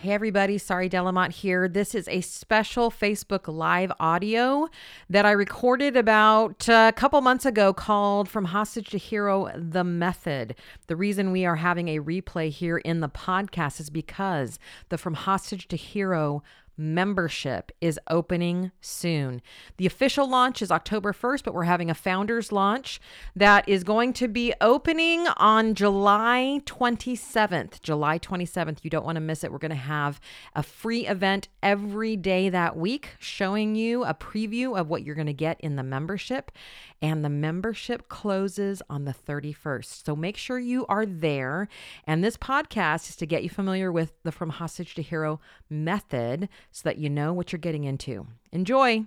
Hey everybody, Sari, Delamotte here. This is a special Facebook Live audio that I recorded about uh, a couple months ago called From Hostage to Hero The Method. The reason we are having a replay here in the podcast is because the From Hostage to Hero membership is opening soon. The official launch is October 1st, but we're having a founders launch that is going to be opening on July 27th. July 27th. You don't want to miss it. We're going to have a free event every day that week showing you a preview of what you're going to get in the membership. And the membership closes on the 31st. So make sure you are there. And this podcast is to get you familiar with the From Hostage to Hero method so that you know what you're getting into. Enjoy.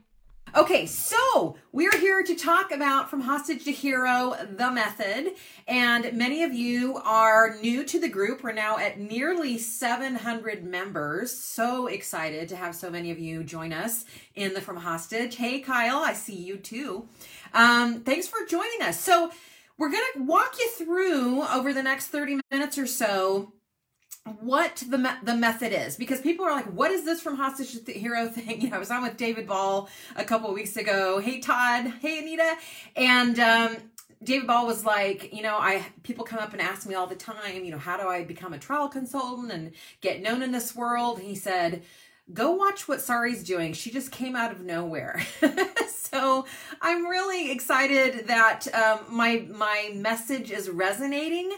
Okay, so we're here to talk about From Hostage to Hero, the method. And many of you are new to the group. We're now at nearly 700 members. So excited to have so many of you join us in the From Hostage. Hey, Kyle, I see you too. Um, thanks for joining us. So we're going to walk you through over the next 30 minutes or so what the me- the method is. Because people are like what is this from hostage to hero thing? You know i was on with david ball a couple weeks ago. Hey todd. Hey anita. And um, david ball was like you know i people come up and ask me all the time you know how do i become a trial consultant and get known in this world? And he said go watch what sari's doing she just came out of nowhere so i'm really excited that um, my my message is resonating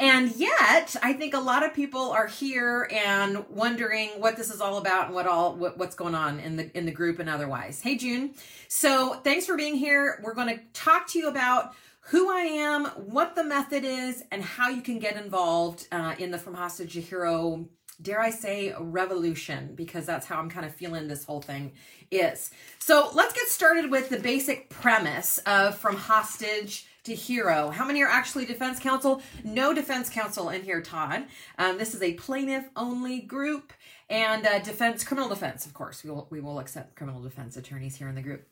and yet, I think a lot of people are here and wondering what this is all about and what all what, what's going on in the in the group and otherwise. Hey June. So, thanks for being here. We're going to talk to you about who I am, what the method is, and how you can get involved uh, in the From Hostage to Hero, dare I say, revolution, because that's how I'm kind of feeling this whole thing is. So let's get started with the basic premise of From Hostage to hero. How many are actually defense counsel? No defense counsel in here, Todd. Um, this is a plaintiff only group and uh, defense, criminal defense, of course. We will, we will accept criminal defense attorneys here in the group.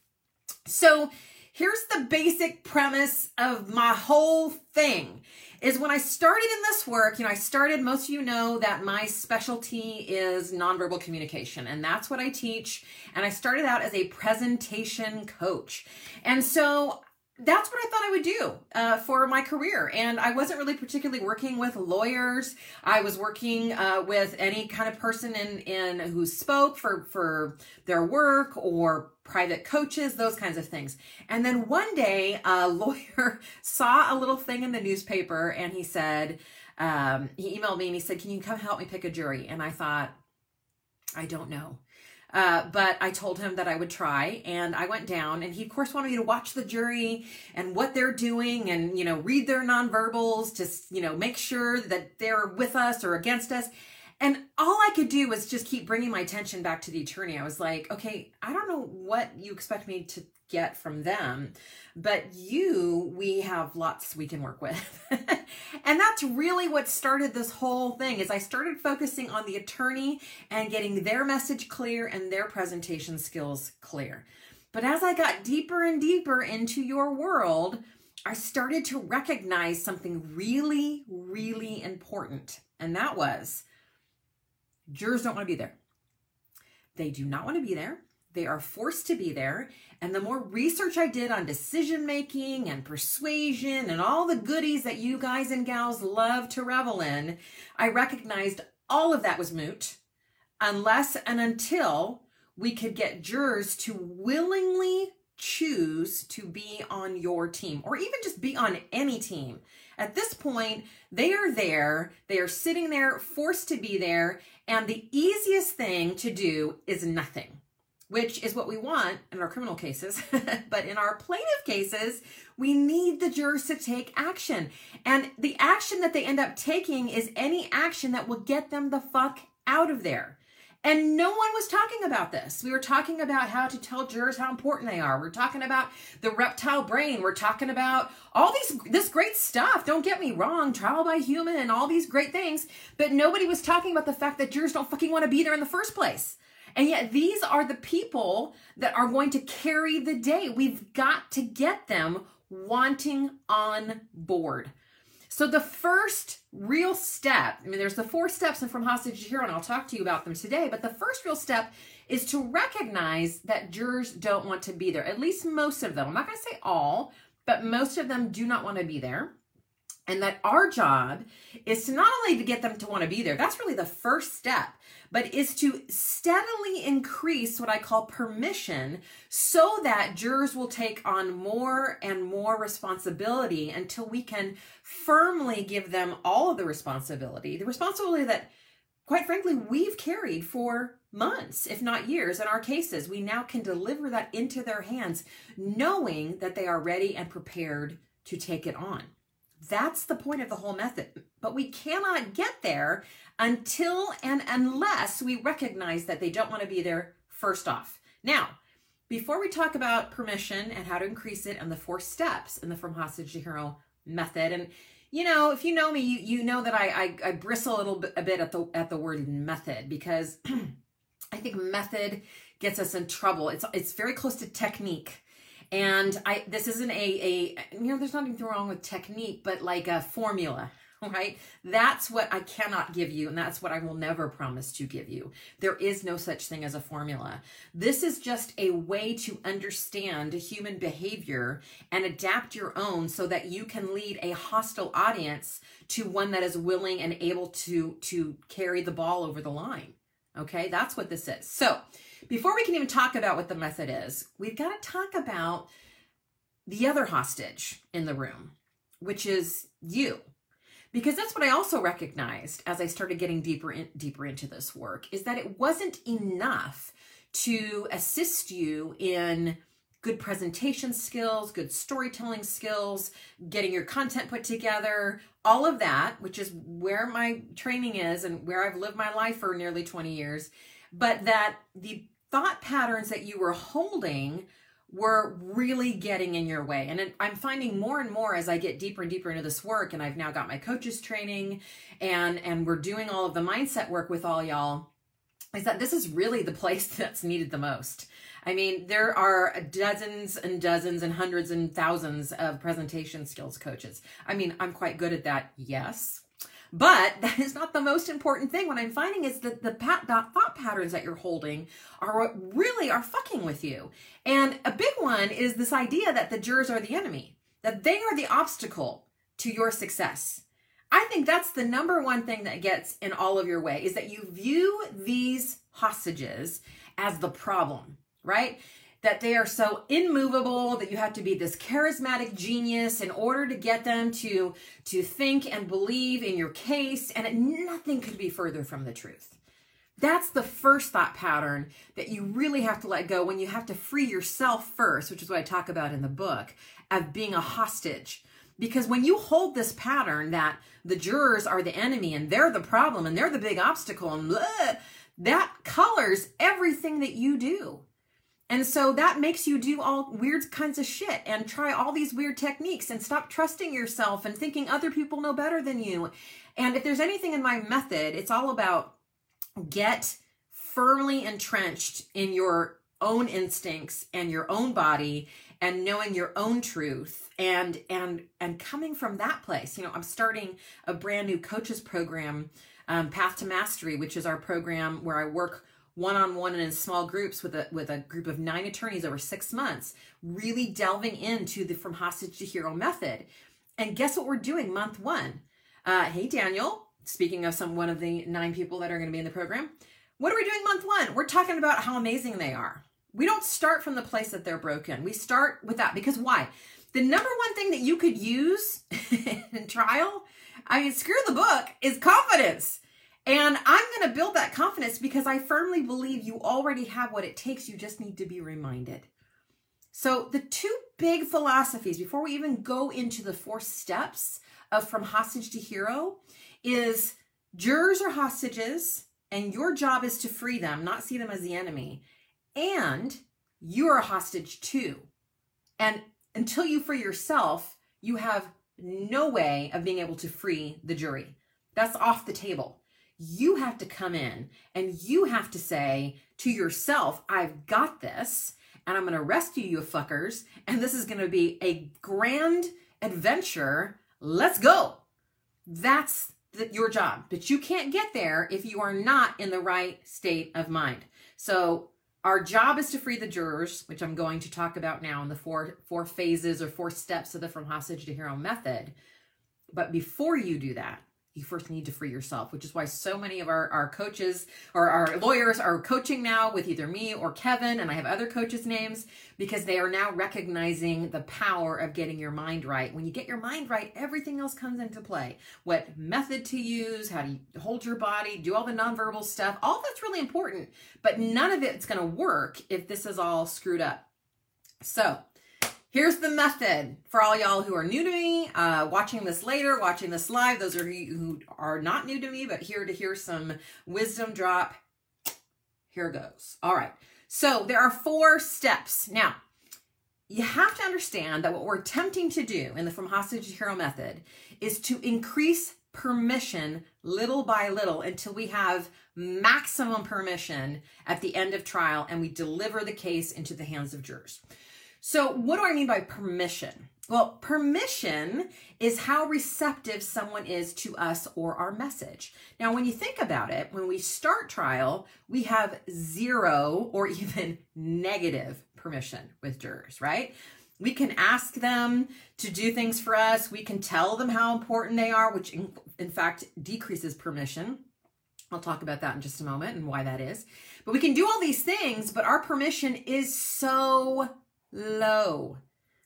So here's the basic premise of my whole thing is when I started in this work, you know, I started, most of you know that my specialty is nonverbal communication, and that's what I teach. And I started out as a presentation coach. And so that's what I thought I would do uh, for my career. And I wasn't really particularly working with lawyers. I was working uh, with any kind of person in, in who spoke for, for their work or private coaches, those kinds of things. And then one day, a lawyer saw a little thing in the newspaper and he said, um, he emailed me and he said, Can you come help me pick a jury? And I thought, I don't know. Uh, but I told him that I would try, and I went down, and he of course wanted me to watch the jury and what they're doing, and you know read their nonverbals to you know make sure that they're with us or against us. And all I could do was just keep bringing my attention back to the attorney. I was like, okay, I don't know what you expect me to get from them, but you, we have lots we can work with. and that's really what started this whole thing is I started focusing on the attorney and getting their message clear and their presentation skills clear. But as I got deeper and deeper into your world, I started to recognize something really, really important. And that was Jurors don't want to be there. They do not want to be there. They are forced to be there. And the more research I did on decision making and persuasion and all the goodies that you guys and gals love to revel in, I recognized all of that was moot unless and until we could get jurors to willingly choose to be on your team or even just be on any team. At this point, they are there, they are sitting there, forced to be there, and the easiest thing to do is nothing, which is what we want in our criminal cases. but in our plaintiff cases, we need the jurors to take action. And the action that they end up taking is any action that will get them the fuck out of there. And no one was talking about this. We were talking about how to tell jurors how important they are. We're talking about the reptile brain. We're talking about all these this great stuff. Don't get me wrong, trial by human and all these great things, but nobody was talking about the fact that jurors don't fucking want to be there in the first place. And yet these are the people that are going to carry the day. We've got to get them wanting on board. So the first real step, I mean, there's the four steps and from hostage to hero, and I'll talk to you about them today, but the first real step is to recognize that jurors don't want to be there. At least most of them. I'm not going to say all, but most of them do not want to be there. And that our job is to not only to get them to want to be there, that's really the first step, but is to steadily increase what I call permission so that jurors will take on more and more responsibility until we can firmly give them all of the responsibility, the responsibility that quite frankly we've carried for months, if not years in our cases. We now can deliver that into their hands knowing that they are ready and prepared to take it on. That's the point of the whole method. But we cannot get there until and unless we recognize that they don't want to be there first off. Now, before we talk about permission and how to increase it and the four steps in the From Hostage to Hero method, and you know, if you know me, you, you know that I, I, I bristle a little bit a bit at the at the word method because I think method gets us in trouble. It's it's very close to technique and I this isn't a a you know there's nothing wrong with technique, but like a formula, right? That's what I cannot give you, and that's what I will never promise to give you. There is no such thing as a formula. This is just a way to understand human behavior and adapt your own so that you can lead a hostile audience to one that is willing and able to to carry the ball over the line. Okay, that's what this is. So before we can even talk about what the method is, we've got to talk about the other hostage in the room, which is you. Because that's what I also recognized as I started getting deeper in, deeper into this work is that it wasn't enough to assist you in good presentation skills, good storytelling skills, getting your content put together, all of that, which is where my training is and where I've lived my life for nearly 20 years, but that the thought patterns that you were holding were really getting in your way. And I'm finding more and more as I get deeper and deeper into this work and I've now got my coaches training and and we're doing all of the mindset work with all y'all is that this is really the place that's needed the most. I mean, there are dozens and dozens and hundreds and thousands of presentation skills coaches. I mean, I'm quite good at that. Yes. But that is not the most important thing. What I'm finding is that the pat, thought patterns that you're holding are what really are fucking with you. And a big one is this idea that the jurors are the enemy, that they are the obstacle to your success. I think that's the number one thing that gets in all of your way is that you view these hostages as the problem, right? that they are so immovable that you have to be this charismatic genius in order to get them to to think and believe in your case and it, nothing could be further from the truth. That's the first thought pattern that you really have to let go when you have to free yourself first which is what i talk about in the book of being a hostage. Because when you hold this pattern that the jurors are the enemy and they're the problem and they're the big obstacle and that colors everything that you do and so that makes you do all weird kinds of shit and try all these weird techniques and stop trusting yourself and thinking other people know better than you. And if there's anything in my method, it's all about get firmly entrenched in your own instincts and your own body and knowing your own truth and and and coming from that place you know i'm starting a brand new coaches program um, path to mastery which is our program where i work one-on-one and in small groups with a with a group of nine attorneys over six months really delving into the from hostage to hero method. And guess what we're doing month one? Uh, hey daniel speaking of some one of the nine people that are going to be in the program what are we doing month one? We're talking about how amazing they are. We don't start from the place that they're broken. We start with that because why? The number one thing that you could use in trial i mean screw the book is confidence and I'm going to build that confidence because I firmly believe you already have what it takes. You just need to be reminded. So, the two big philosophies before we even go into the four steps of from hostage to hero is jurors are hostages and your job is to free them, not see them as the enemy. And you are a hostage too. And until you free yourself, you have no way of being able to free the jury. That's off the table. You have to come in and you have to say to yourself, I've got this and I'm going to rescue you fuckers. And this is going to be a grand adventure. Let's go. That's the, your job. But you can't get there if you are not in the right state of mind. So our job is to free the jurors, which I'm going to talk about now in the four four phases or four steps of the from hostage to hero method. But before you do that, you first need to free yourself, which is why so many of our, our coaches or our lawyers are coaching now with either me or Kevin, and I have other coaches' names because they are now recognizing the power of getting your mind right. When you get your mind right, everything else comes into play. What method to use, how you hold your body, do all the nonverbal stuff, all that's really important, but none of it's going to work if this is all screwed up. So, Here's the method for all y'all who are new to me, uh, watching this later, watching this live. Those are you who are not new to me, but here to hear some wisdom drop. Here goes. All right. So there are four steps. Now, you have to understand that what we're attempting to do in the From Hostage to Hero method is to increase permission little by little until we have maximum permission at the end of trial and we deliver the case into the hands of jurors. So, what do I mean by permission? Well, permission is how receptive someone is to us or our message. Now, when you think about it, when we start trial, we have zero or even negative permission with jurors, right? We can ask them to do things for us. We can tell them how important they are, which in, in fact decreases permission. I'll talk about that in just a moment and why that is. But we can do all these things, but our permission is so low.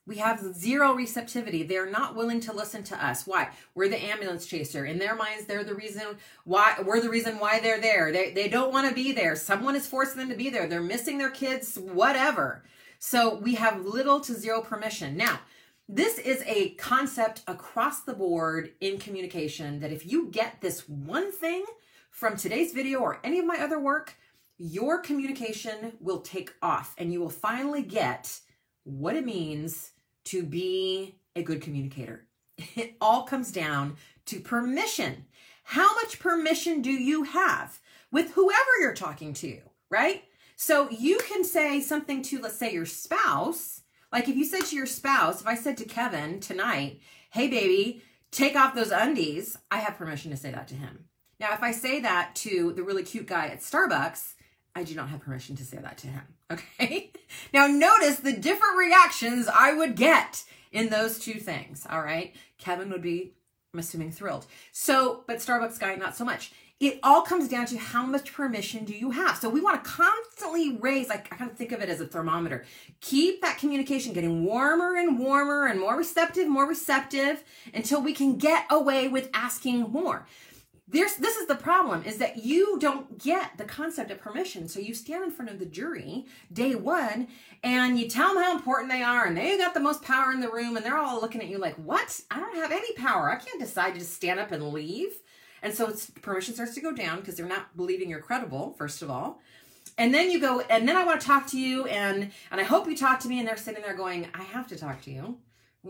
We have zero receptivity. They're not willing to listen to us. Why? We're the ambulance chaser. In their minds, they're the reason why we're the reason why they're there. They they don't want to be there. Someone is forcing them to be there. They're missing their kids, whatever. So we have little to zero permission. Now, this is a concept across the board in communication that if you get this one thing from today's video or any of my other work, your communication will take off and you will finally get what it means to be a good communicator. It all comes down to permission. How much permission do you have with whoever you're talking to, right? So you can say something to, let's say, your spouse. Like if you said to your spouse, if I said to Kevin tonight, hey, baby, take off those undies, I have permission to say that to him. Now, if I say that to the really cute guy at Starbucks, I do not have permission to say that to him. Okay. now notice the different reactions I would get in those two things. All right. Kevin would be, I'm assuming, thrilled. So, but Starbucks guy, not so much. It all comes down to how much permission do you have. So we want to constantly raise, like I kind of think of it as a thermometer. Keep that communication getting warmer and warmer and more receptive, more receptive until we can get away with asking more there's this is the problem is that you don't get the concept of permission. So you stand in front of the jury day one and you tell them how important they are and they got the most power in the room and they're all looking at you like what? I don't have any power. I can't decide to just stand up and leave. And so it's permission starts to go down because they're not believing you're credible first of all. And then you go and then i want to talk to you and and i hope you talk to me and they're sitting there going i have to talk to you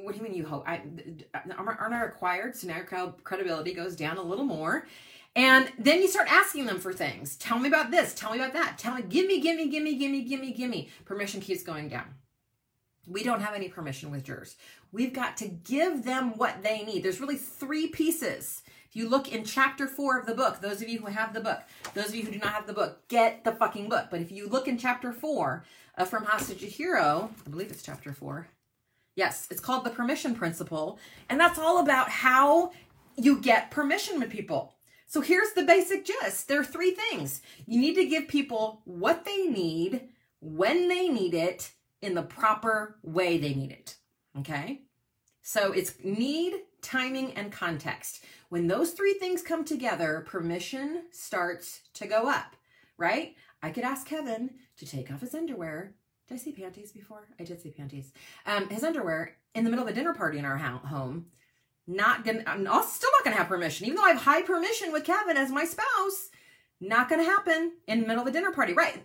what do you mean you hope? I, aren't I required? So now your credibility goes down a little more. And then you start asking them for things. Tell me about this. Tell me about that. Tell me, give me, give me, give me, give me, give me, give me. Permission keeps going down. We don't have any permission with jurors. We've got to give them what they need. There's really three pieces. If you look in chapter four of the book, those of you who have the book, those of you who do not have the book, get the fucking book. But if you look in chapter four, uh, From Hostage to Hero, I believe it's chapter four, Yes, it's called the permission principle. And that's all about how you get permission with people. So here's the basic gist there are three things. You need to give people what they need, when they need it, in the proper way they need it. Okay? So it's need, timing, and context. When those three things come together, permission starts to go up, right? I could ask Kevin to take off his underwear did I say panties before? I did say panties. Um, his underwear in the middle of a dinner party in our home. Not gonna. I'm still not gonna have permission, even though I have high permission with Kevin as my spouse. Not to happen in the middle of a dinner party. Right.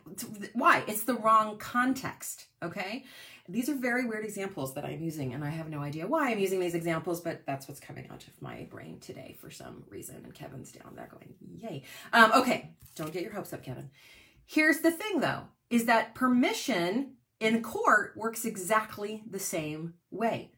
Why? It's the wrong context. Okay. These are very weird examples that I'm using, and I have no idea why I'm using these examples, but that's what's coming out of my brain today for some reason. And Kevin's down there going, yay. Um, okay. Don't get your hopes up, Kevin. Here's the thing, though, is that permission in court works exactly the same way.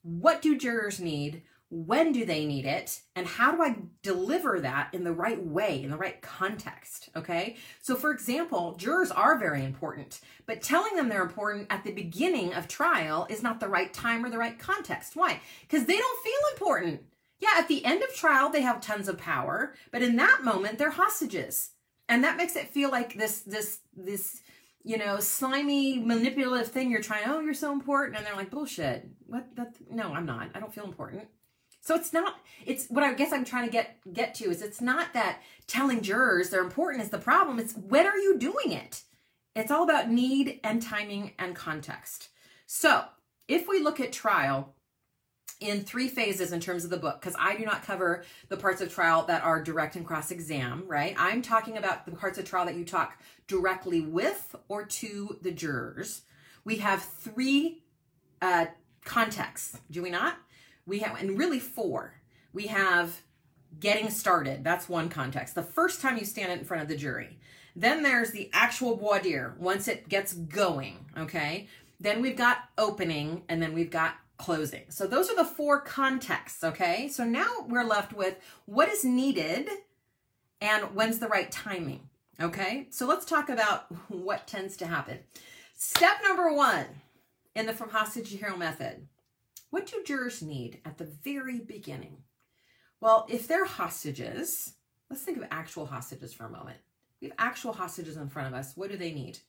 What do jurors need? when do they need it? And how do i deliver that in the right way in the right context okay? So for example jurors are very important but telling them they're important at the beginning of trial is not the right time or the right context. Why? Because they don't feel important. Yeah at the end of trial they have tons of power but in that moment they're hostages and that makes it feel like this this this you know, slimy, manipulative thing you're trying, oh, you're so important. And they're like, bullshit. What? That, no, I'm not. I don't feel important. So it's not it's what I guess I'm trying to get get to is it's not that telling jurors they're important is the problem. It's when are you doing it? It's all about need and timing and context. So, if we look at trial in three phases in terms of the book because I do not cover the parts of trial that are direct and cross exam, right? I'm talking about the parts of trial that you talk directly with or to the jurors. We have three uh, contexts, do we not? we have and really four we have getting started that's one context the first time you stand in front of the jury then there's the actual voir dire once it gets going okay then we've got opening and then we've got closing so those are the four contexts okay so now we're left with what is needed and when's the right timing okay so let's talk about what tends to happen step number one in the from hostage to hero method what do jurors need at the very beginning? Well, if they're hostages, let's think of actual hostages for a moment. We have actual hostages in front of us. What do they need?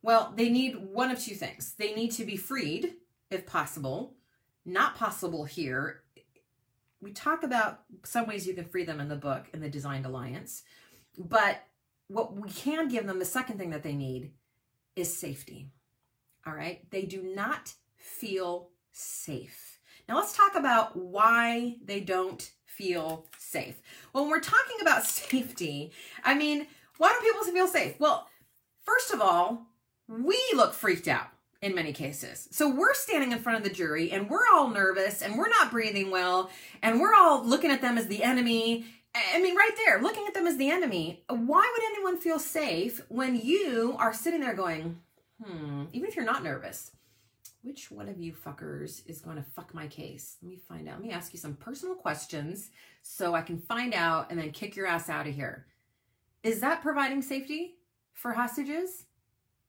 Well, they need one of two things. They need to be freed, if possible. Not possible here. We talk about some ways you can free them in the book in the Designed Alliance. But what we can give them, the second thing that they need, is safety. All right? They do not feel safe. Now let's talk about why they don't feel safe. When we're talking about safety, I mean, why don't people feel safe? Well, first of all, we look freaked out in many cases. So we're standing in front of the jury and we're all nervous and we're not breathing well and we're all looking at them as the enemy. I mean, right there, looking at them as the enemy. Why would anyone feel safe when you are sitting there going, hmm, even if you're not nervous, which one of you fuckers is going to fuck my case? Let me find out. Let me ask you some personal questions so I can find out and then kick your ass out of here. Is that providing safety for hostages?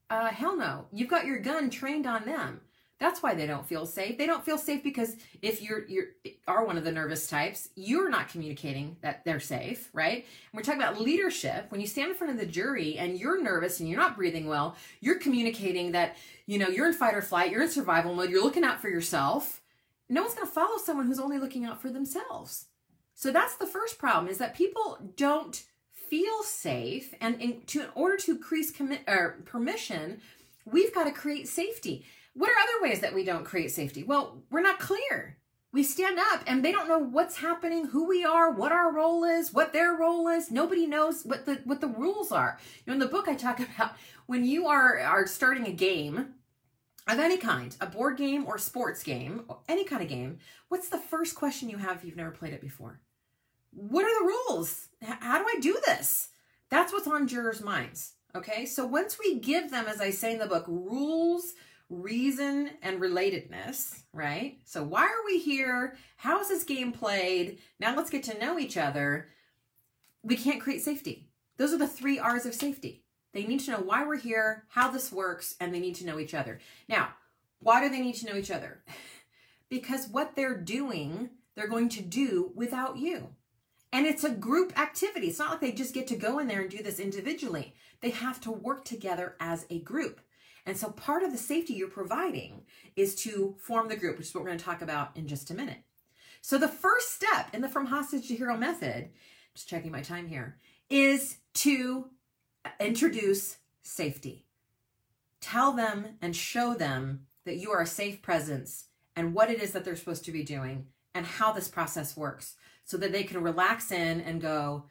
Uh, hell no. You've got your gun trained on them. That's why they don't feel safe. They don't feel safe because if you're you are one of the nervous types, you're not communicating that they're safe, right? And we're talking about leadership. When you stand in front of the jury and you're nervous and you're not breathing well, you're communicating that you know you're in fight or flight, you're in survival mode, you're looking out for yourself. No one's going to follow someone who's only looking out for themselves. So that's the first problem is that people don't feel safe and in, to, in order to increase commit, or permission, we've got to create safety. What are other ways that we don't create safety? Well, we're not clear. We stand up and they don't know what's happening, who we are, what our role is, what their role is. Nobody knows what the what the rules are. You know, in the book I talk about when you are are starting a game of any kind, a board game or sports game, any kind of game, what's the first question you have if you've never played it before? What are the rules? How do I do this? That's what's on jurors' minds. Okay, so once we give them, as I say in the book, rules reason and relatedness, right? So, why are we here? How is this game played? Now let's get to know each other. We can't create safety. Those are the three R's of safety. They need to know why we're here, how this works, and they need to know each other. Now, why do they need to know each other? because what they're doing, they're going to do without you. And it's a group activity. It's not like they just get to go in there and do this individually. They have to work together as a group. And so part of the safety you're providing is to form the group, which is what we're going to talk about in just a minute. So the first step in the from hostage to hero method, just checking my time here, is to introduce safety. Tell them and show them that you are a safe presence and what it is that they're supposed to be doing and how this process works so that they can relax in and go,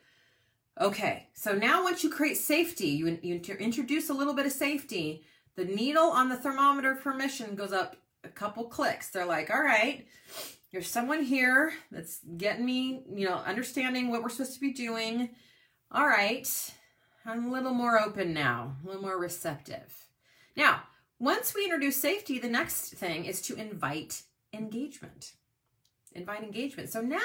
Okay, so now once you create safety, you, you introduce a little bit of safety, the needle on the thermometer permission goes up a couple clicks. They're like, all right, there's someone here that's getting me, you know, understanding what we're supposed to be doing. All right, I'm a little more open now, a little more receptive. Now, once we introduce safety, the next thing is to invite engagement. Invite engagement. So now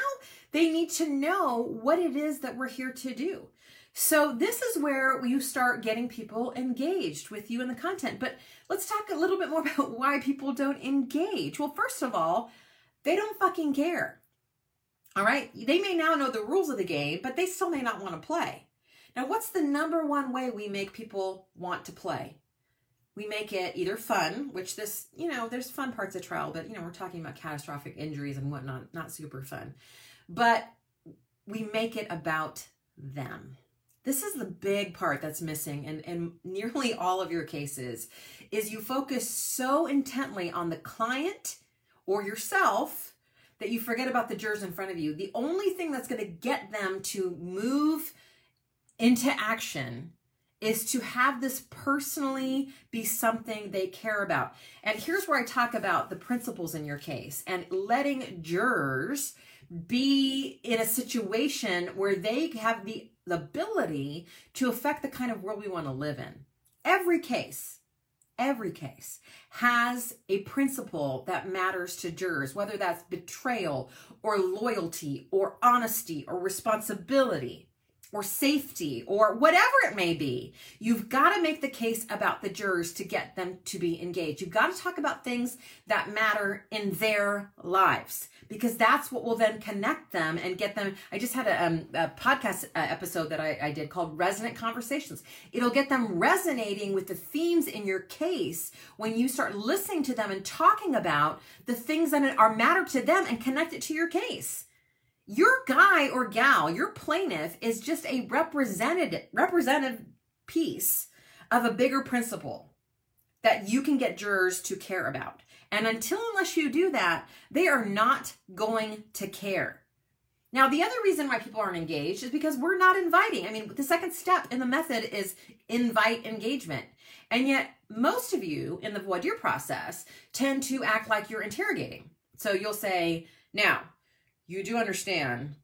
they need to know what it is that we're here to do. So this is where you start getting people engaged with you in the content. But let's talk a little bit more about why people don't engage. Well, first of all, they don't fucking care. All right. They may now know the rules of the game, but they still may not want to play. Now, what's the number one way we make people want to play? We make it either fun, which this, you know, there's fun parts of trial, but, you know, we're talking about catastrophic injuries and whatnot, not super fun. But we make it about them. This is the big part that's missing in, in nearly all of your cases is you focus so intently on the client or yourself that you forget about the jurors in front of you. The only thing that's going to get them to move into action is to have this personally be something they care about. And here's where I talk about the principles in your case and letting jurors be in a situation where they have the, ability to affect the kind of world we want to live in. Every case, every case has a principle that matters to jurors, whether that's betrayal or loyalty or honesty or responsibility or safety or whatever it may be. You've got to make the case about the jurors to get them to be engaged. You've got to talk about things that matter in their lives because that's what will then connect them and get them. I just had a, um, a podcast uh, episode that I, I did called Resonant Conversations. It'll get them resonating with the themes in your case when you start listening to them and talking about the things that are matter to them and connect it to your case your guy or gal, your plaintiff is just a representative representative piece of a bigger principle that you can get jurors to care about. And until unless you do that, they are not going to care. Now, the other reason why people aren't engaged is because we're not inviting. I mean, the second step in the method is invite engagement. And yet, most of you in the voir dire process tend to act like you're interrogating. So you'll say, now, you do understand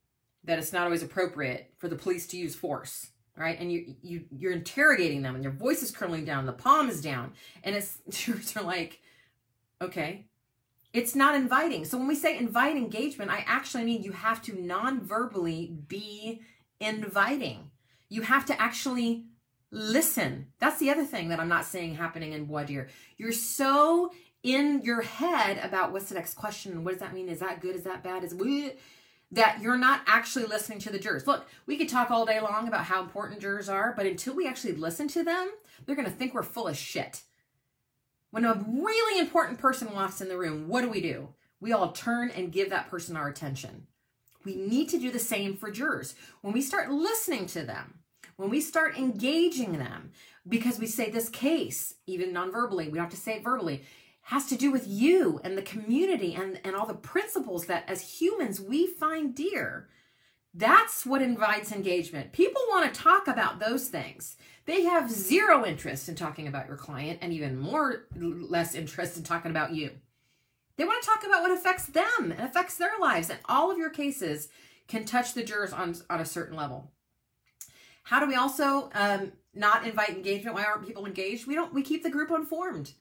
that it's not always appropriate for the police to use force right? And you you you're interrogating them and your voice is curling down the palm is down and it's are like okay. It's not inviting. So when we say invite engagement i actually mean you have to non-verbally be inviting. You have to actually listen. That's the other thing that i'm not saying happening in dire. You're so in your head about what's the next question what does that mean? Is that good? Is that bad? Is we that you're not actually listening to the jurors. Look we could talk all day long about how important jurors are but until we actually listen to them they're going to think we're full of shit. When a really important person walks in the room what do we do? We all turn and give that person our attention. We need to do the same for jurors. When we start listening to them when we start engaging them because we say this case even non-verbally we don't have to say it verbally has to do with you and the community and, and all the principles that as humans we find dear. That's what invites engagement. People want to talk about those things. They have zero interest in talking about your client and even more less interest in talking about you. They want to talk about what affects them and affects their lives. And all of your cases can touch the jurors on, on a certain level. How do we also um, not invite engagement? Why aren't people engaged? We don't. We keep the group informed.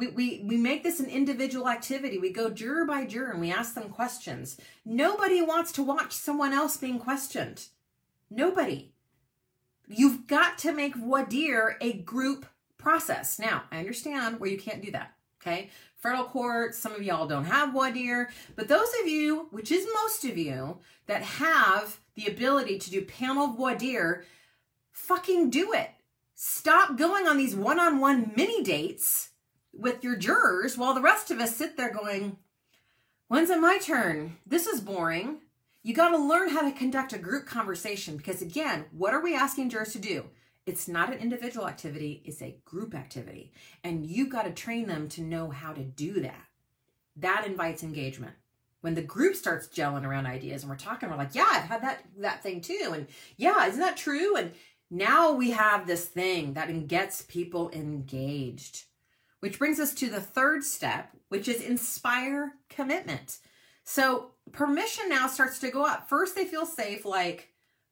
We, we, we make this an individual activity. We go juror by juror and we ask them questions. Nobody wants to watch someone else being questioned. Nobody. You've got to make voir dire a group process. Now, I understand where you can't do that. Okay. Federal court, some of y'all don't have voir dire, but those of you, which is most of you, that have the ability to do panel voir dire, fucking do it. Stop going on these one on one mini dates with your jurors while the rest of us sit there going, When's it my turn? This is boring. You got to learn how to conduct a group conversation because, again, what are we asking jurors to do? It's not an individual activity, it's a group activity. And you've got to train them to know how to do that. That invites engagement. when the group starts gelling around ideas and we're talking, we're like, yeah, I've had that that thing too, and yeah, isn't that true? And now we have this thing that gets people engaged, which brings us to the third step, which is inspire commitment. So permission now starts to go up. First, they feel safe, like,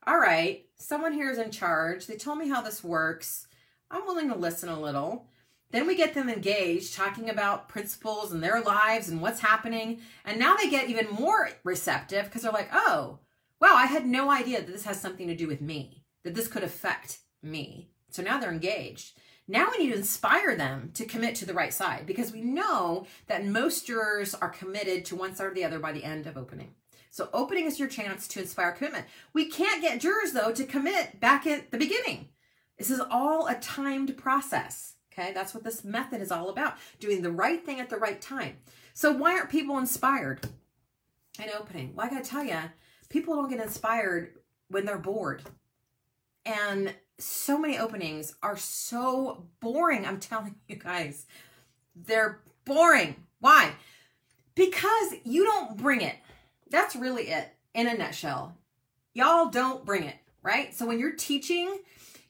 all right, someone here is in charge. They told me how this works. I'm willing to listen a little. Then we get them engaged, talking about principles and their lives and what's happening. And now they get even more receptive because they're like, oh, wow, I had no idea that this has something to do with me, that this could affect me. So now they're engaged. Now we need to inspire them to commit to the right side because we know that most jurors are committed to one side or the other by the end of opening. So opening is your chance to inspire commitment. We can't get jurors though to commit back at the beginning. This is all a timed process. Okay, that's what this method is all about doing the right thing at the right time. So, why aren't people inspired in opening? Well, I gotta tell you, people don't get inspired when they're bored. And so many openings are so boring. I'm telling you guys, they're boring. Why? Because you don't bring it. That's really it in a nutshell. Y'all don't bring it, right? So when you're teaching,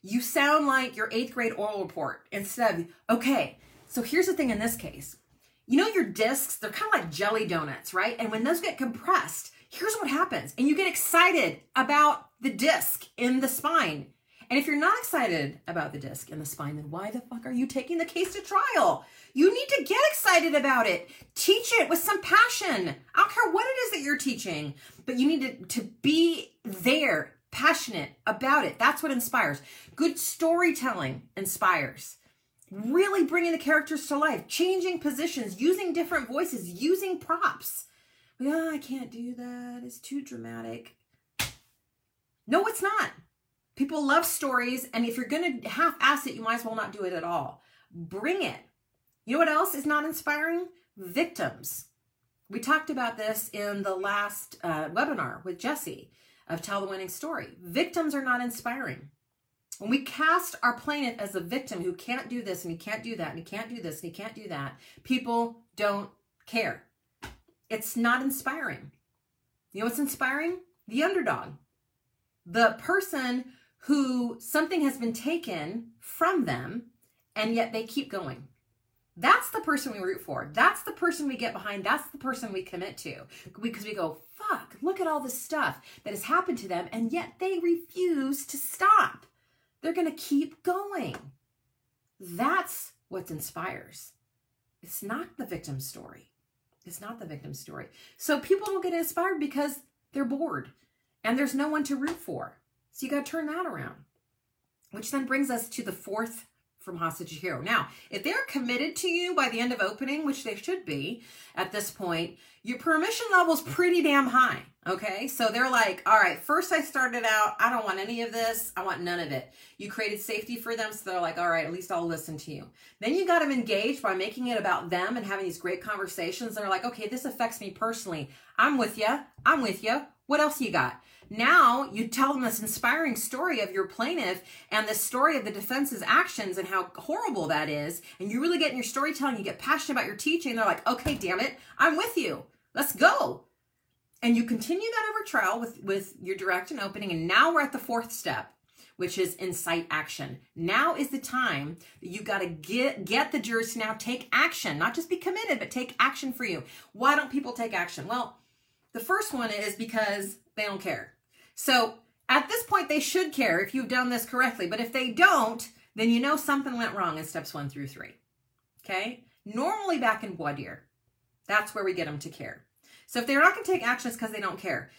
you sound like your eighth grade oral report instead of, okay, so here's the thing in this case. You know, your discs, they're kind of like jelly donuts, right? And when those get compressed, here's what happens. And you get excited about the disc in the spine. And if you're not excited about the disc and the spine, then why the fuck are you taking the case to trial? You need to get excited about it. Teach it with some passion. I don't care what it is that you're teaching, but you need to, to be there passionate about it. That's what inspires. Good storytelling inspires. Really bringing the characters to life, changing positions, using different voices, using props. Oh, I can't do that. It's too dramatic. No, it's not. People love stories, and if you're going to half ass it, you might as well not do it at all. Bring it. You know what else is not inspiring? Victims. We talked about this in the last uh, webinar with Jesse of Tell the Winning Story. Victims are not inspiring. When we cast our planet as a victim who can't do this and he can't do that and he can't do this and he can't do that, people don't care. It's not inspiring. You know what's inspiring? The underdog. The person who something has been taken from them and yet they keep going. That's the person we root for. That's the person we get behind. That's the person we commit to because we go, fuck, look at all this stuff that has happened to them, and yet they refuse to stop. They're going to keep going. That's what inspires. It's not the victim story. It's not the victim story. So people don't get inspired because they're bored and there's no one to root for. So you got to turn that around. Which then brings us to the fourth from hostage hero. Now, if they're committed to you by the end of opening, which they should be at this point, your permission level's pretty damn high. Okay, so they're like, all right, first I started out, I don't want any of this, I want none of it. You created safety for them, so they're like, all right, at least I'll listen to you. Then you got them engaged by making it about them and having these great conversations. They're like, okay, this affects me personally. I'm with you. I'm with you. What else you got? Now you tell them this inspiring story of your plaintiff and the story of the defense's actions and how horrible that is. And you really get in your storytelling, you get passionate about your teaching. They're like, okay, damn it, I'm with you. Let's go. And you continue that over trial with, with your direct and opening. And now we're at the fourth step, which is incite action. Now is the time that you got to get get the jurors to now take action, not just be committed, but take action for you. Why don't people take action? Well, the first one is because they don't care. So at this point, they should care if you've done this correctly. But if they don't, then you know something went wrong in steps one through three. Okay? Normally back in voir dire, that's where we get them to care. So if they're not going to take action, it's because they don't care.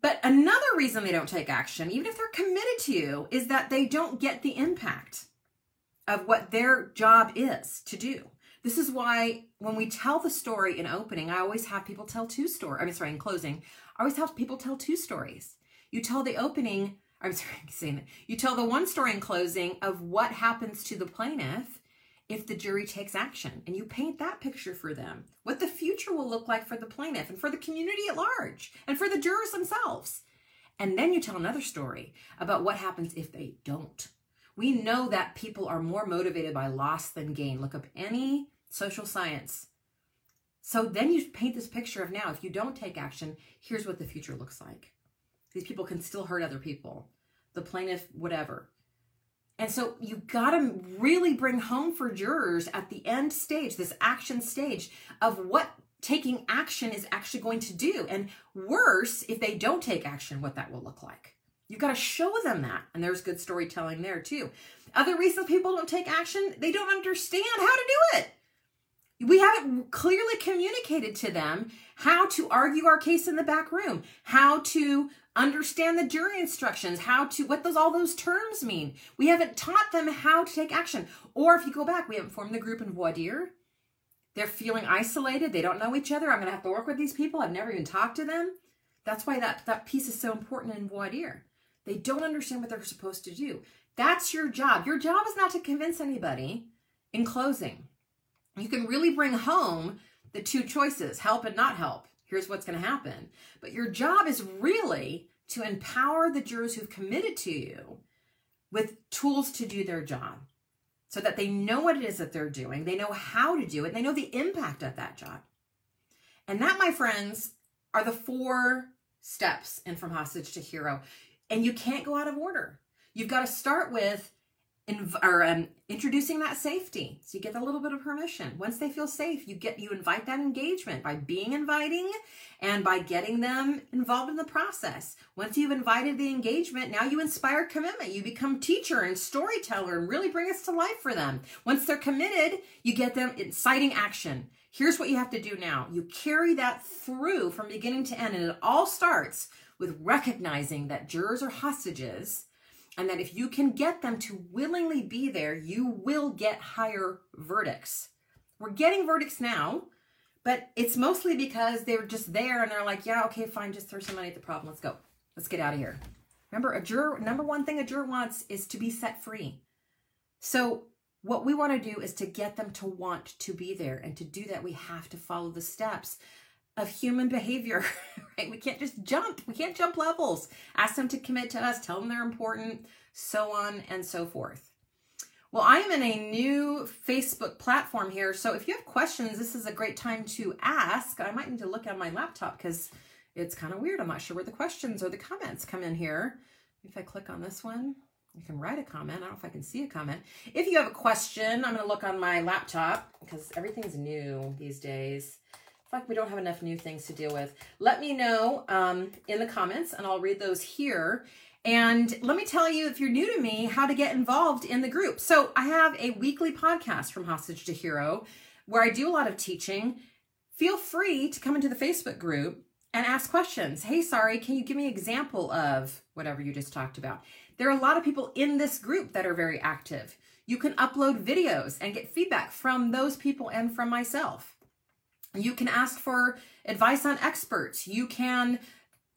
But another reason they don't take action, even if they're committed to you, is that they don't get the impact of what their job is to do. This is why when we tell the story in opening, I always have people tell two stories. I mean, sorry, in closing, I always have people tell two stories. You tell the opening, I'm sorry, I'm saying that. You tell the one story in closing of what happens to the plaintiff if the jury takes action and you paint that picture for them, what the future will look like for the plaintiff and for the community at large and for the jurors themselves. And then you tell another story about what happens if they don't. We know that people are more motivated by loss than gain. Look up any social science So then you paint this picture of now, if you don't take action, here's what the future looks like. These people can still hurt other people, the plaintiff, whatever. And so you got to really bring home for jurors at the end stage, this action stage of what taking action is actually going to do. And worse, if they don't take action, what that will look like. You've got to show them that. And there's good storytelling there too. Other reasons people don't take action, they don't understand how to do it. We haven't clearly communicated to them how to argue our case in the back room, how to understand the jury instructions, how to what those all those terms mean. We haven't taught them how to take action. Or if you go back, we haven't formed the group in voir dire. They're feeling isolated. They don't know each other. I'm going to have to work with these people. I've never even talked to them. That's why that, that piece is so important in voir dire. They don't understand what they're supposed to do. That's your job. Your job is not to convince anybody in closing. You can really bring home the two choices help and not help. Here's what's going to happen. But your job is really to empower the jurors who've committed to you with tools to do their job so that they know what it is that they're doing, they know how to do it, they know the impact of that job. And that, my friends, are the four steps in From Hostage to Hero. And you can't go out of order. You've got to start with inv- or um, introducing that safety. So you get a little bit of permission. Once they feel safe you get you invite that engagement by being inviting and by getting them involved in the process. Once you've invited the engagement now you inspire commitment. You become teacher and storyteller and really bring us to life for them. Once they're committed you get them inciting action. Here's what you have to do now. You carry that through from beginning to end and it all starts with recognizing that jurors are hostages and that if you can get them to willingly be there, you will get higher verdicts. We're getting verdicts now, but it's mostly because they're just there and they're like, yeah, okay, fine, just throw some money at the problem. Let's go. Let's get out of here. Remember, a juror, number one thing a juror wants is to be set free. So, what we want to do is to get them to want to be there. And to do that, we have to follow the steps of human behavior, right? We can't just jump. We can't jump levels. Ask them to commit to us, tell them they're important, so on and so forth. Well, I am in a new Facebook platform here. So if you have questions, this is a great time to ask. I might need to look at my laptop because it's kind of weird. I'm not sure where the questions or the comments come in here. If I click on this one, you can write a comment. I don't know if I can see a comment. If you have a question, I'm going to look on my laptop because everything's new these days like we don't have enough new things to deal with. Let me know um, in the comments and I'll read those here. And let me tell you, if you're new to me, how to get involved in the group. So I have a weekly podcast from Hostage to Hero where I do a lot of teaching. Feel free to come into the Facebook group and ask questions. Hey, sorry, can you give me an example of whatever you just talked about? There are a lot of people in this group that are very active. You can upload videos and get feedback from those people and from myself. You can ask for advice on experts. You can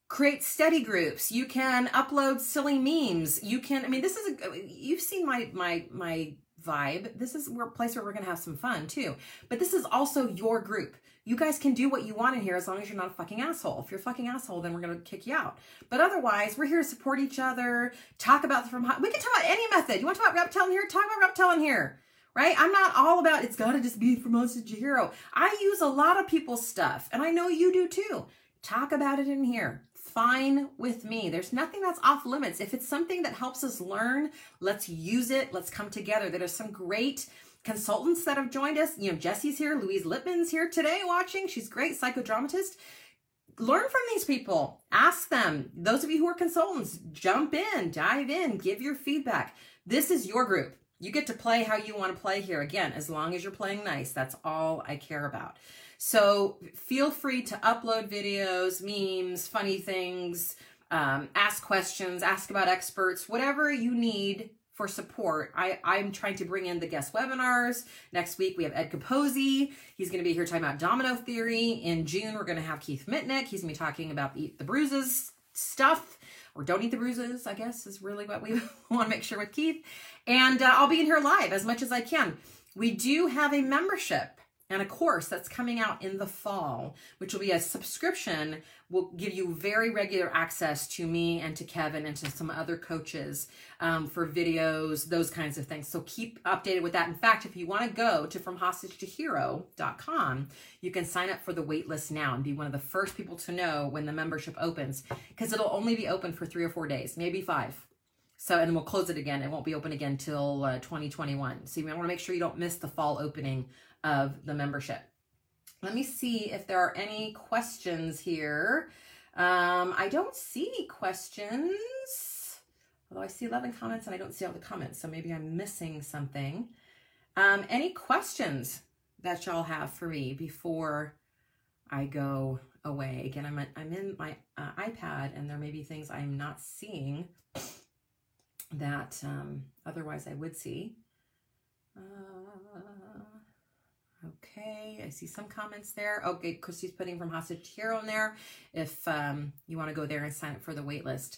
create study groups. You can upload silly memes. You can, I mean, this is, a, you've seen my, my, my vibe. This is a place where we're going to have some fun too. But this is also your group. You guys can do what you want in here as long as you're not a fucking asshole. If you're a fucking asshole, then we're going to kick you out. But otherwise, we're here to support each other, talk about from, we can talk about any method. You want to talk about reptile in here? Talk about reptile in here right? I'm not all about it's got to just be to hero. I use a lot of people's stuff, and I know you do too. Talk about it in here. Fine with me. There's nothing that's off limits. If it's something that helps us learn, let's use it. Let's come together. There are some great consultants that have joined us. You know, Jesse's here, Louise Lippman's here today watching. She's great psychodramatist. Learn from these people. Ask them. Those of you who are consultants, jump in, dive in, give your feedback. This is your group. You get to play how you want to play here. Again, as long as you're playing nice, that's all I care about. So feel free to upload videos, memes, funny things, um, ask questions, ask about experts, whatever you need for support. I, I'm trying to bring in the guest webinars. Next week, we have Ed Capozzi. He's going to be here talking about domino theory. In June, we're going to have Keith Mitnick. He's going to be talking about the, the bruises stuff or don't eat the bruises, I guess, is really what we want to make sure with Keith. And uh, I'll be in here live as much as I can. We do have a membership. And a course that's coming out in the fall, which will be a subscription, will give you very regular access to me and to Kevin and to some other coaches um, for videos, those kinds of things. So keep updated with that. In fact, if you want to go to FromHostageToHero.com, you can sign up for the waitlist now and be one of the first people to know when the membership opens because it'll only be open for three or four days, maybe five. So, and we'll close it again. It won't be open again till uh, 2021. So you want to make sure you don't miss the fall opening of the membership. Let me see if there are any questions here. Um, I don't see questions, although I see 11 comments and I don't see all the comments, so maybe I'm missing something. Um, any questions that y'all have for me before I go away? Again, I'm, I'm in my uh, iPad and there may be things I'm not seeing that um, otherwise I would see. Uh, okay, I see some comments there. Okay, Christy's putting from Hostage Hero in there if um, you want to go there and sign up for the waitlist.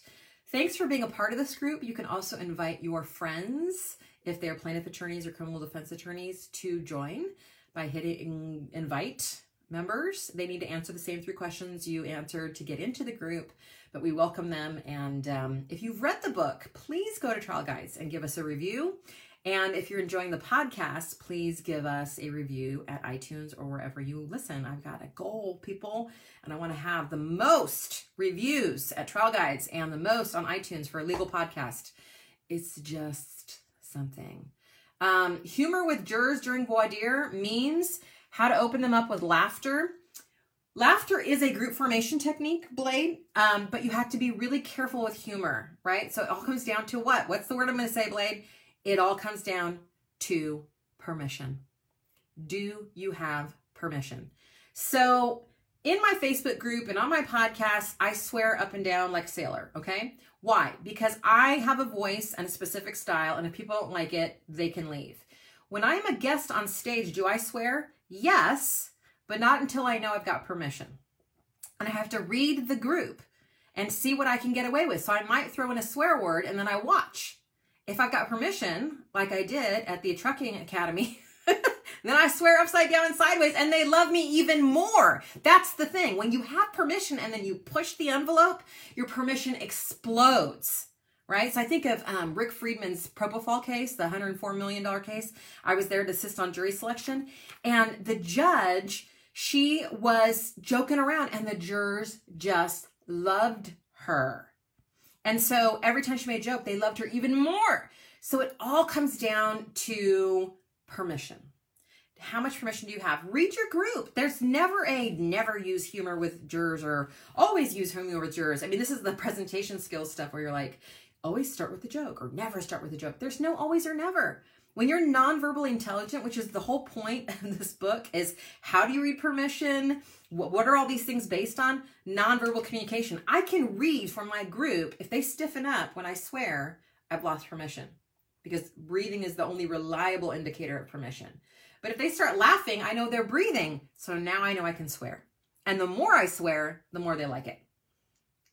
Thanks for being a part of this group. You can also invite your friends, if they're plaintiff attorneys or criminal defense attorneys, to join by hitting invite members. They need to answer the same three questions you answered to get into the group, but we welcome them. And um, if you've read the book, please go to Trial Guides and give us a review. And if you're enjoying the podcast, please give us a review at iTunes or wherever you listen. I've got a goal, people, and I want to have the most reviews at Trial Guides and the most on iTunes for a legal podcast. It's just something. Um, humor with jurors during voir dire means how to open them up with laughter. Laughter is a group formation technique, Blade, um, but you have to be really careful with humor, right? So it all comes down to what? What's the word I'm going to say, Blade? It all comes down to permission. Do you have permission? So in my Facebook group and on my podcast, I swear up and down like a sailor, okay? Why? Because I have a voice and a specific style, and if people don't like it, they can leave. When I'm a guest on stage, do I swear? Yes, but not until I know I've got permission. And I have to read the group and see what I can get away with. So I might throw in a swear word and then I watch. If I've got permission, like I did at the trucking academy, then I swear upside down and sideways and they love me even more. That's the thing. When you have permission and then you push the envelope, your permission explodes right? So I think of um, Rick Friedman's propofol case, the $104 million case. I was there to assist on jury selection. And the judge, she was joking around, and the jurors just loved her. And so every time she made a joke, they loved her even more. So it all comes down to permission. How much permission do you have? Read your group. There's never a never use humor with jurors or always use humor with jurors. I mean, this is the presentation skills stuff where you're like, always start with a joke or never start with a joke. There's no always or never. When you're nonverbally intelligent, which is the whole point of this book, is how do you read permission? What, what are all these things based on? Nonverbal communication. I can read from my group if they stiffen up when I swear, I've lost permission because breathing is the only reliable indicator of permission. But if they start laughing, I know they're breathing. So now I know I can swear. And the more I swear, the more they like it.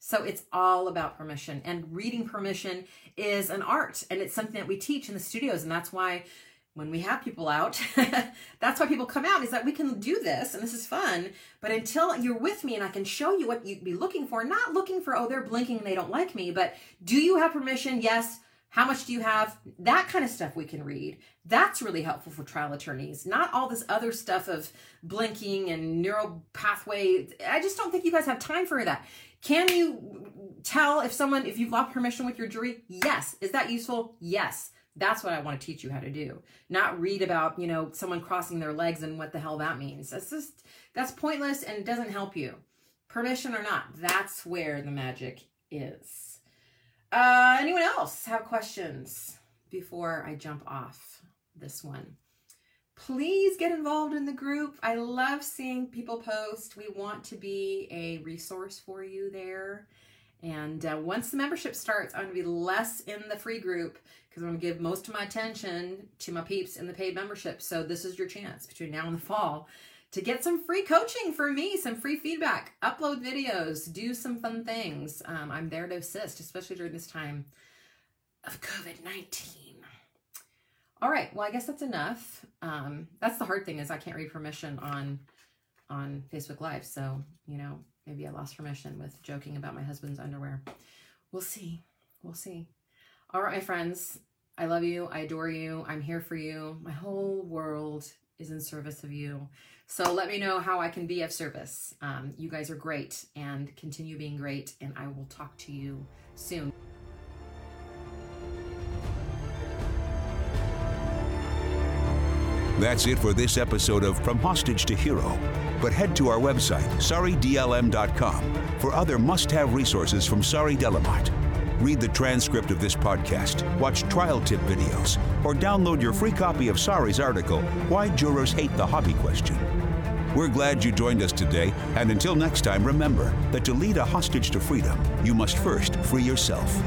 So it's all about permission. And reading permission is an art and it's something that we teach in the studios. And that's why when we have people out, that's why people come out is that we can do this and this is fun. But until you're with me and I can show you what you'd be looking for, not looking for, oh, they're blinking and they don't like me, but do you have permission? Yes. How much do you have? That kind of stuff we can read. That's really helpful for trial attorneys. Not all this other stuff of blinking and neural pathway. I just don't think you guys have time for that. Can you tell if someone, if you've lost permission with your jury? Yes. Is that useful? Yes. That's what I want to teach you how to do. Not read about, you know, someone crossing their legs and what the hell that means. That's just, that's pointless and it doesn't help you. Permission or not, that's where the magic is. Uh, anyone else have questions before I jump off this one? Please get involved in the group. I love seeing people post. We want to be a resource for you there. And uh, once the membership starts, I'm going to be less in the free group because I'm going to give most of my attention to my peeps in the paid membership. So this is your chance between now and the fall to get some free coaching from me, some free feedback, upload videos, do some fun things. Um, I'm there to assist, especially during this time of COVID 19. All right. Well, I guess that's enough. Um, that's the hard thing is I can't read permission on on Facebook Live. So you know, maybe I lost permission with joking about my husband's underwear. We'll see. We'll see. All right, my friends. I love you. I adore you. I'm here for you. My whole world is in service of you. So let me know how I can be of service. Um, you guys are great and continue being great. And I will talk to you soon. That's it for this episode of From Hostage to Hero. But head to our website, saridlm.com, for other must have resources from Sari de la Motte. Read the transcript of this podcast, watch trial tip videos, or download your free copy of Sari's article, Why Jurors Hate the Hobby Question. We're glad you joined us today, and until next time, remember that to lead a hostage to freedom, you must first free yourself.